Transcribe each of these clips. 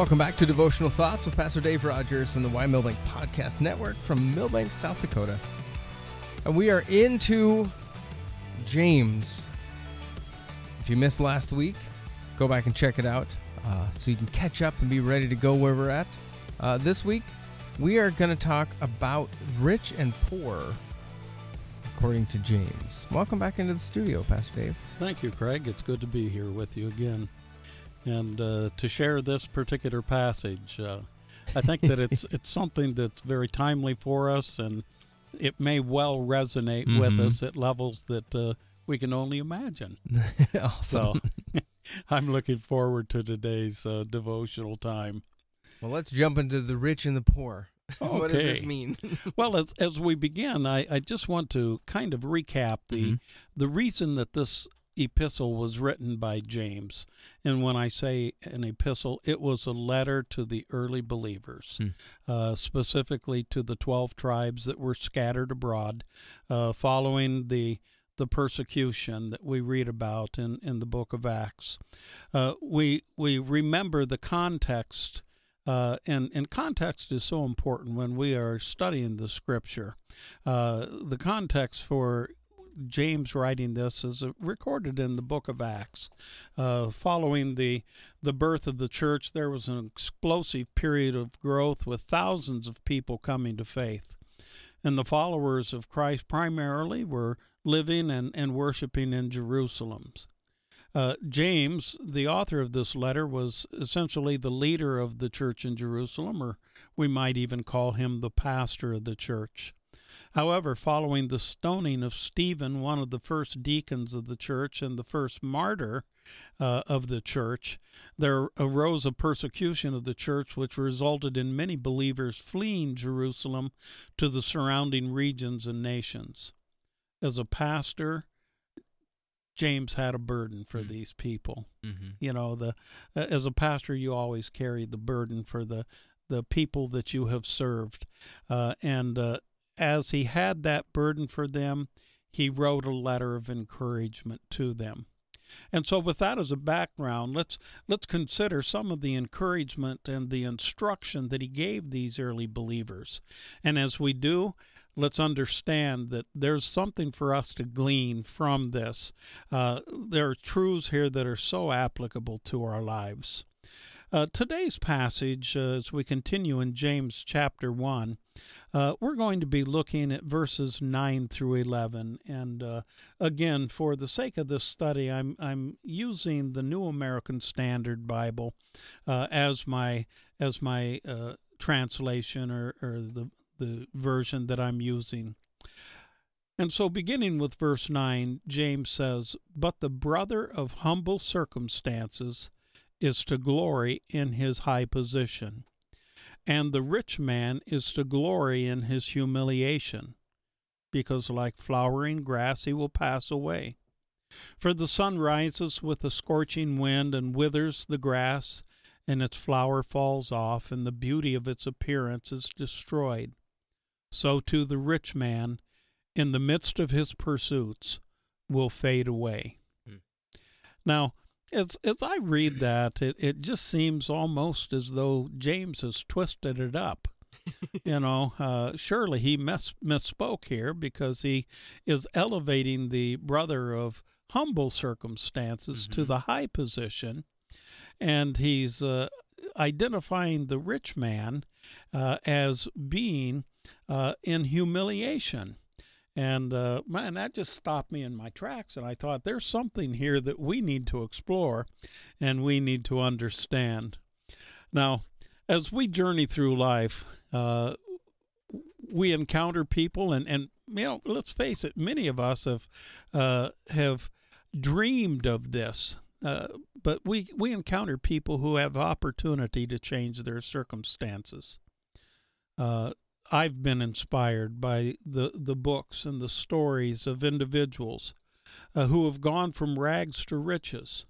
Welcome back to Devotional Thoughts with Pastor Dave Rogers and the Y Milbank Podcast Network from Milbank, South Dakota. And we are into James. If you missed last week, go back and check it out uh, so you can catch up and be ready to go where we're at. Uh, this week, we are going to talk about rich and poor, according to James. Welcome back into the studio, Pastor Dave. Thank you, Craig. It's good to be here with you again and uh, to share this particular passage. Uh, I think that it's it's something that's very timely for us, and it may well resonate mm-hmm. with us at levels that uh, we can only imagine. awesome. So I'm looking forward to today's uh, devotional time. Well, let's jump into the rich and the poor. Okay. what does this mean? well, as, as we begin, I, I just want to kind of recap the mm-hmm. the reason that this epistle was written by James. And when I say an epistle, it was a letter to the early believers, hmm. uh, specifically to the 12 tribes that were scattered abroad uh, following the the persecution that we read about in, in the book of Acts. Uh, we we remember the context, uh, and and context is so important when we are studying the Scripture. Uh, the context for James writing this is recorded in the book of Acts. Uh, following the the birth of the church, there was an explosive period of growth with thousands of people coming to faith. And the followers of Christ primarily were living and, and worshiping in Jerusalem. Uh, James, the author of this letter, was essentially the leader of the church in Jerusalem, or we might even call him the pastor of the church. However, following the stoning of Stephen, one of the first deacons of the church and the first martyr uh, of the church, there arose a persecution of the church which resulted in many believers fleeing Jerusalem to the surrounding regions and nations. As a pastor, James had a burden for mm-hmm. these people. Mm-hmm. You know, the as a pastor, you always carry the burden for the the people that you have served, uh, and uh, as he had that burden for them, he wrote a letter of encouragement to them. And so with that as a background, let's let's consider some of the encouragement and the instruction that he gave these early believers. And as we do, let's understand that there's something for us to glean from this. Uh, there are truths here that are so applicable to our lives. Uh, today's passage, uh, as we continue in James chapter 1, uh, we're going to be looking at verses 9 through 11. And uh, again, for the sake of this study, I'm, I'm using the New American Standard Bible uh, as my, as my uh, translation or, or the, the version that I'm using. And so, beginning with verse 9, James says, But the brother of humble circumstances is to glory in his high position, and the rich man is to glory in his humiliation, because like flowering grass he will pass away. For the sun rises with a scorching wind and withers the grass, and its flower falls off, and the beauty of its appearance is destroyed. So too the rich man, in the midst of his pursuits, will fade away. Hmm. Now, as as I read that, it, it just seems almost as though James has twisted it up. you know, uh, surely he mis- misspoke here because he is elevating the brother of humble circumstances mm-hmm. to the high position, and he's uh, identifying the rich man uh, as being uh, in humiliation. And uh, man, that just stopped me in my tracks. And I thought, there's something here that we need to explore and we need to understand. Now, as we journey through life, uh, we encounter people, and, and you know, let's face it, many of us have uh, have dreamed of this. Uh, but we, we encounter people who have opportunity to change their circumstances. Uh, I've been inspired by the, the books and the stories of individuals uh, who have gone from rags to riches,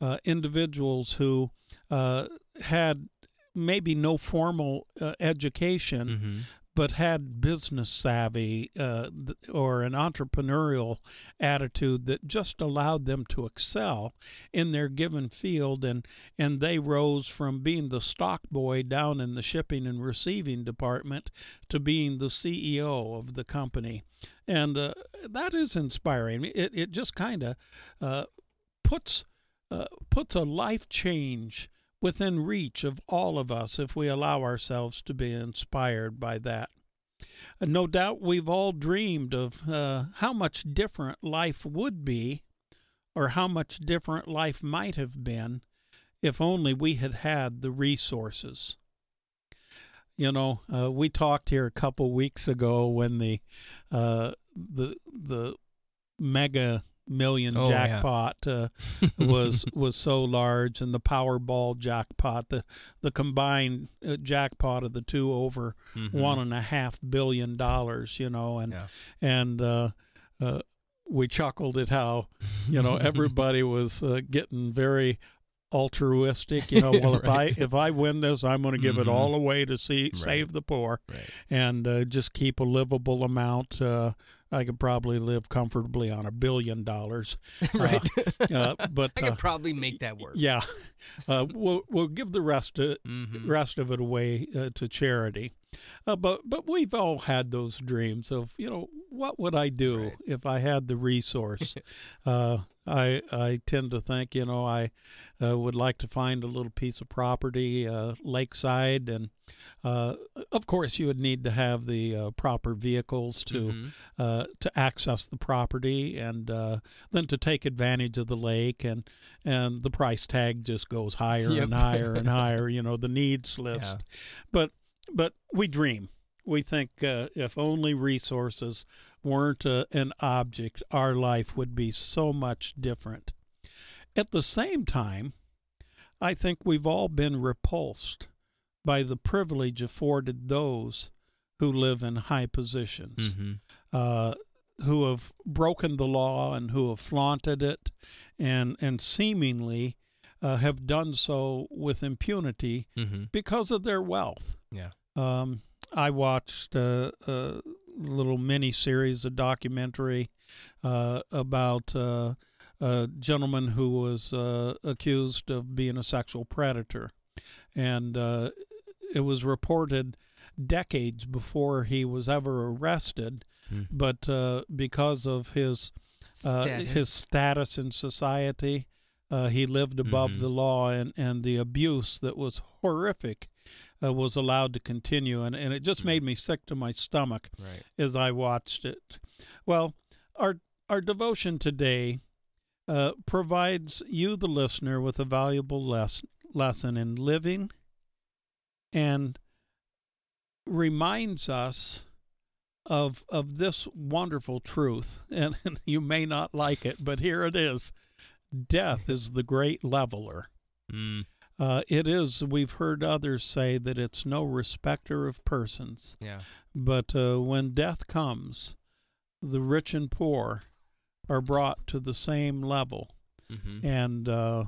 uh, individuals who uh, had maybe no formal uh, education, mm-hmm. But had business savvy uh, or an entrepreneurial attitude that just allowed them to excel in their given field and and they rose from being the stock boy down in the shipping and receiving department to being the CEO of the company. And uh, that is inspiring. It it just kind of uh, puts uh, puts a life change within reach of all of us if we allow ourselves to be inspired by that. No doubt we've all dreamed of uh, how much different life would be, or how much different life might have been, if only we had had the resources. You know, uh, we talked here a couple weeks ago when the uh, the the mega million Oh, yeah. jackpot uh, was was so large, and the Powerball jackpot, the the combined uh, jackpot of the two over Mhm. one and a half billion dollars. You know, and Yeah. and uh, uh, we chuckled at how you know everybody was uh, getting very altruistic you know well if i if i win this i'm going to give Mhm. it all away to see Right. save the poor Right. and uh, just keep a livable amount. Uh, I could probably live comfortably on a billion dollars. right. Uh, but I uh, could probably make that work. yeah, uh, we'll we'll give the rest of Mhm. rest of it away uh, to charity. Uh, but but we've all had those dreams of you know what would I do if I had the resource. I I tend to think you know I uh, would like to find a little piece of property uh, lakeside and uh, of course you would need to have the uh, proper vehicles to Mhm. uh, to access the property and uh, then to take advantage of the lake and and the price tag just goes higher Yep. and higher and higher you know the needs list Yeah. but but we dream we think uh, if only resources weren't uh, an object our life would be so much different at the same time i think we've all been repulsed by the privilege afforded those who live in high positions Mhm. uh, who have broken the law and who have flaunted it and and seemingly uh, have done so with impunity Mhm. because of their wealth. Yeah. Um, I watched a, a little mini series, a documentary uh, about uh, a gentleman who was uh, accused of being a sexual predator, and uh, it was reported decades before he was ever arrested, Hmm. but uh, because of his uh, Status. his status in society. Uh, he lived above Mhm. the law, and, and the abuse that was horrific uh, was allowed to continue. And, and it just Mhm. made me sick to my stomach right. as I watched it. Well, our, our devotion today uh, provides you, the listener, with a valuable les- lesson in living and reminds us of of this wonderful truth and, and you may not like it but here it is death is the great leveler Mm. Uh, it is we've heard others say that it's no respecter of persons Yeah. but uh, when death comes the rich and poor are brought to the same level Mhm. and uh,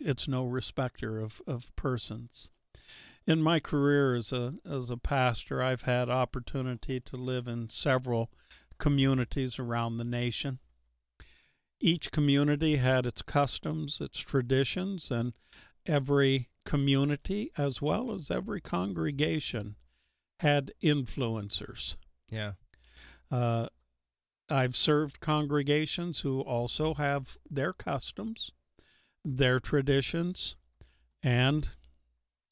it's no respecter of, of persons. In my career as a as a pastor, I've had opportunity to live in several communities around the nation. Each community had its customs, its traditions, and every community, as well as every congregation, had influencers. Yeah. Uh, I've served congregations who also have their customs, their traditions, and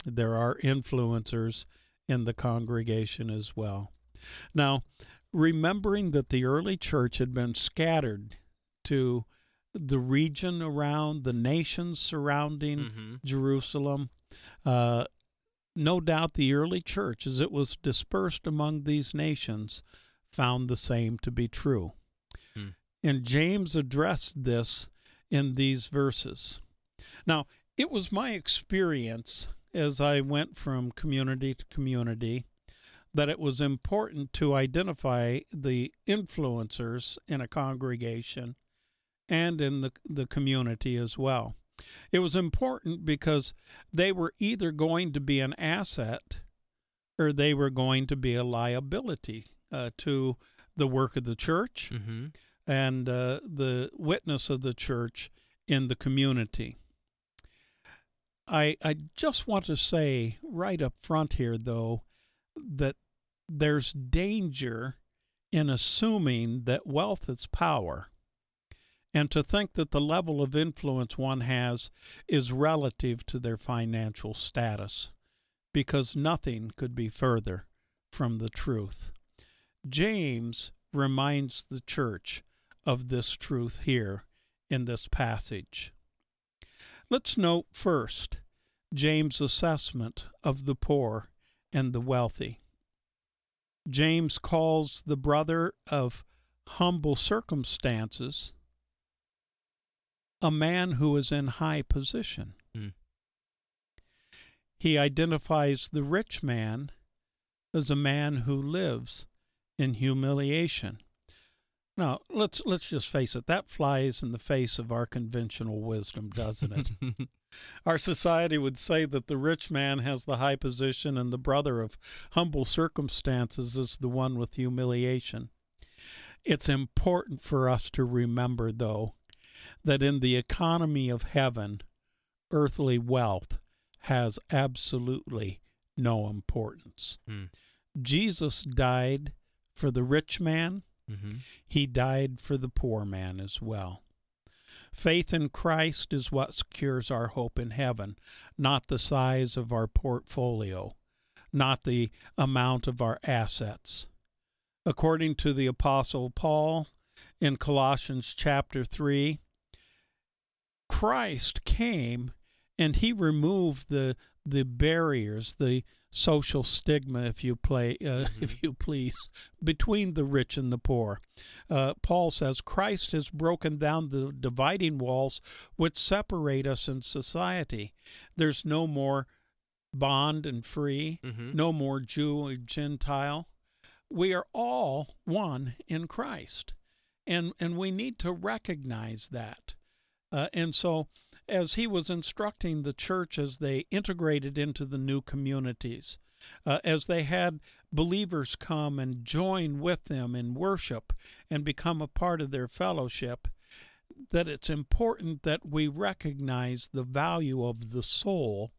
there are influencers in the congregation as well. Now, remembering that the early church had been scattered to the region around the nations surrounding Mhm. Jerusalem. Uh, no doubt the early church, as it was dispersed among these nations, found the same to be true. Hmm. And James addressed this in these verses. Now, it was my experience as I went from community to community that it was important to identify the influencers in a congregation and in the, the community as well. It was important because they were either going to be an asset or they were going to be a liability uh, to the work of the church Mm-hmm. and uh, the witness of the church in the community. I I just want to say right up front here though that there's danger in assuming that wealth is power and to think that the level of influence one has is relative to their financial status because nothing could be further from the truth. James reminds the church of this truth here in this passage. Let's note first James' assessment of the poor and the wealthy. James calls the brother of humble circumstances a man who is in high position. Hmm. He identifies the rich man as a man who lives in humiliation. Now, let's let's just face it, that flies in the face of our conventional wisdom, doesn't it? Our society would say that the rich man has the high position and the brother of humble circumstances is the one with humiliation. It's important for us to remember, though, that in the economy of heaven, earthly wealth has absolutely no importance. Hmm. Jesus died for the rich man, mm-hmm. he died for the poor man as well. Faith in Christ is what secures our hope in heaven, not the size of our portfolio, not the amount of our assets. According to the Apostle Paul in Colossians chapter 3, Christ came and he removed the the barriers, the social stigma, if you play, uh, if you please, between the rich and the poor. Uh, Paul says Christ has broken down the dividing walls which separate us in society. There's no more bond and free, Mm-hmm. no more Jew and Gentile. We are all one in Christ, and and we need to recognize that. Uh, and so, as he was instructing the church as they integrated into the new communities, uh, as they had believers come and join with them in worship and become a part of their fellowship, that it's important that we recognize the value of the soul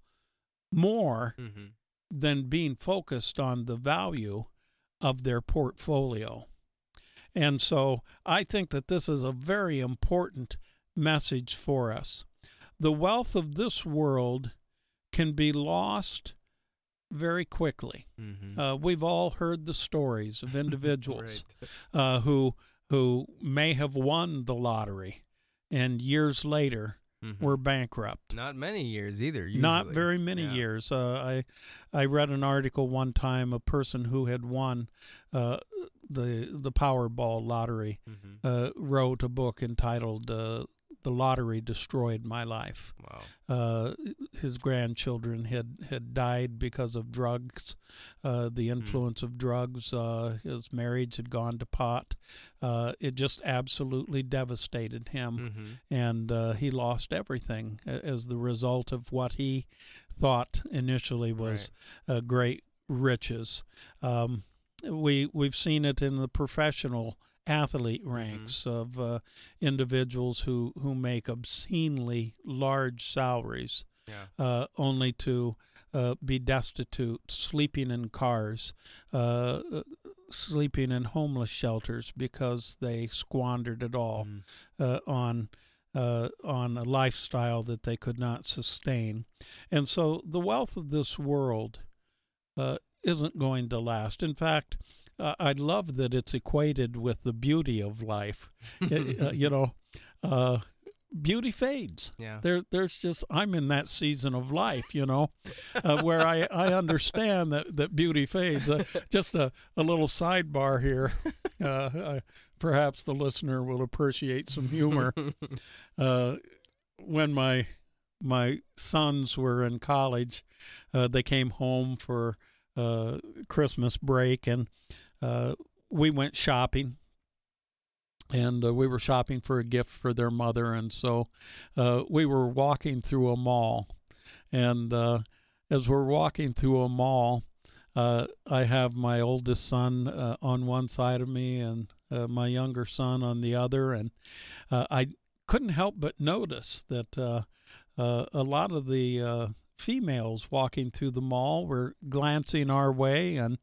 more Mm-hmm. than being focused on the value of their portfolio. And so I think that this is a very important message for us. The wealth of this world can be lost very quickly. Mm-hmm. Uh, we've all heard the stories of individuals right. uh, who who may have won the lottery and years later Mhm. were bankrupt. Not many years either. Not very many Yeah. years. Uh, I I read an article one time. A person who had won uh, the the Powerball lottery Mhm. uh, wrote a book entitled uh, "The Lottery Destroyed My Life." Wow. Uh, his grandchildren had had died because of drugs, uh, the influence of drugs. Uh, his marriage had gone to pot. Uh, it just absolutely devastated him Mm-hmm. and uh, he lost everything as the result of what he thought initially was uh, great riches. Um, we we've seen it in the professional athlete ranks of uh, individuals who who make obscenely large salaries Yeah. uh, only to uh, be destitute, sleeping in cars, uh, uh, sleeping in homeless shelters because they squandered it all Mhm. uh, on uh, on a lifestyle that they could not sustain, and so the wealth of this world uh, isn't going to last. In fact, uh, I love that it's equated with the beauty of life. It- uh, you know, uh, beauty fades yeah. there there's just I'm in that season of life, you know, uh, where I, I understand that, that beauty fades. Uh, just a, a little sidebar here. Uh, perhaps the listener will appreciate some humor. Uh, when my my sons were in college, uh, they came home for uh, Christmas break, and uh, we went shopping. And uh, we were shopping for a gift for their mother, and so uh, we were walking through a mall. And uh, as we're walking through a mall, uh, I have my oldest son uh, on one side of me and uh, my younger son on the other, and I couldn't help but notice that a lot of the females walking through the mall were glancing our way, and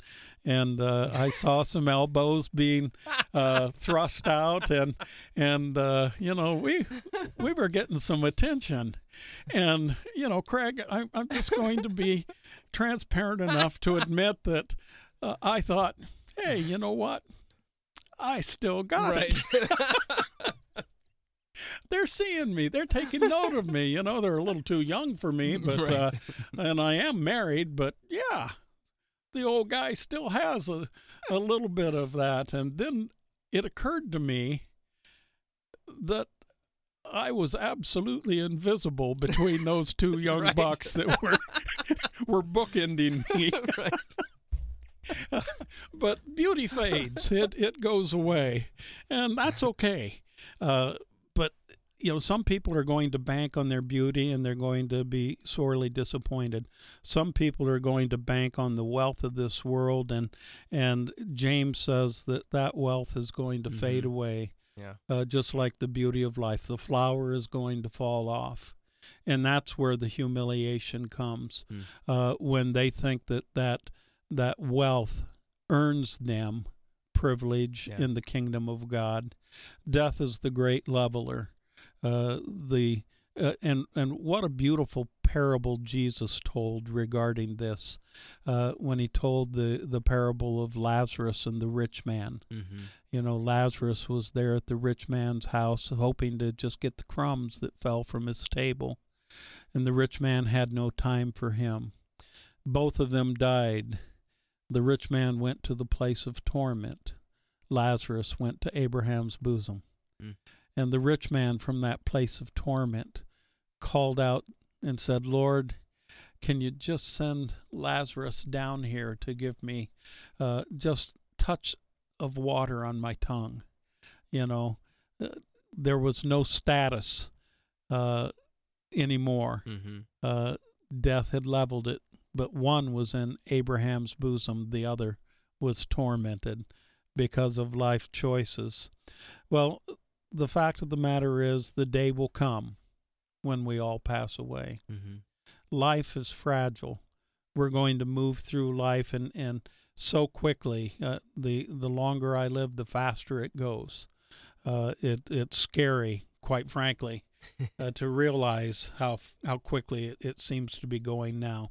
and uh, I saw some elbows being uh, thrust out, and and uh, you know we we were getting some attention, and you know Craig, I, I'm just going to be transparent enough to admit that uh, I thought, hey, you know what, I still got right. it. they're seeing me. They're taking note of me. You know, they're a little too young for me, but right. uh, and I am married. But yeah, the old guy still has a a little bit of that. And then it occurred to me that I was absolutely invisible between those two young right. bucks that were were bookending me. but beauty fades; it it goes away, and that's okay. Uh, you know, some people are going to bank on their beauty and they're going to be sorely disappointed. Some people are going to bank on the wealth of this world, and and James says that that wealth is going to mm-hmm. fade away. Yeah. Uh, just like the beauty of life, the flower is going to fall off, and that's where the humiliation comes mm. uh, when they think that that that wealth earns them privilege yeah. in the kingdom of God. Death is the great leveler the uh, and and what a beautiful parable Jesus told regarding this uh, when he told the the parable of Lazarus and the rich man. Mm-hmm. You know, Lazarus was there at the rich man's house, hoping to just get the crumbs that fell from his table, and the rich man had no time for him. Both of them died. The rich man went to the place of torment. Lazarus went to Abraham's bosom. Mm. And the rich man from that place of torment called out and said, Lord, can you just send Lazarus down here to give me uh, just touch of water on my tongue? You know, uh, there was no status uh, anymore. Mm-hmm. Uh, death had leveled it, but one was in Abraham's bosom, the other was tormented because of life choices. Well, the fact of the matter is, the day will come when we all pass away. Mm-hmm. Life is fragile. We're going to move through life, and, and so quickly. Uh, the the longer I live, the faster it goes. Uh, it it's scary, quite frankly, uh, to realize how how quickly it, it seems to be going now.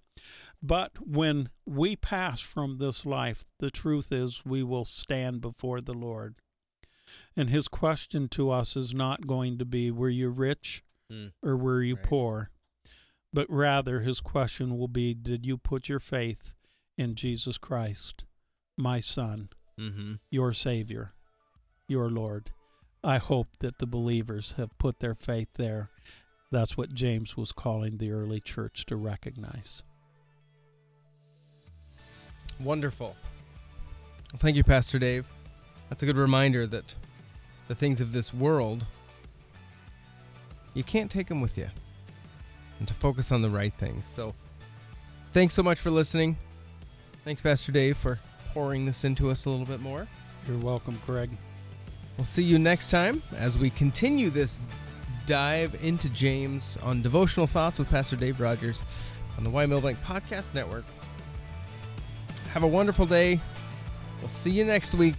But when we pass from this life, the truth is we will stand before the Lord. And his question to us is not going to be, were you rich mm. or were you right. poor? But rather, his question will be, did you put your faith in Jesus Christ, my Son, mm-hmm. your Savior, your Lord? I hope that the believers have put their faith there. That's what James was calling the early church to recognize. Wonderful. Well, thank you, Pastor Dave. That's a good reminder that the things of this world, you can't take them with you. And to focus on the right things. So, thanks so much for listening. Thanks, Pastor Dave, for pouring this into us a little bit more. You're welcome, Craig. We'll see you next time as we continue this dive into James on devotional thoughts with Pastor Dave Rogers on the Y Milbank Podcast Network. Have a wonderful day. We'll see you next week.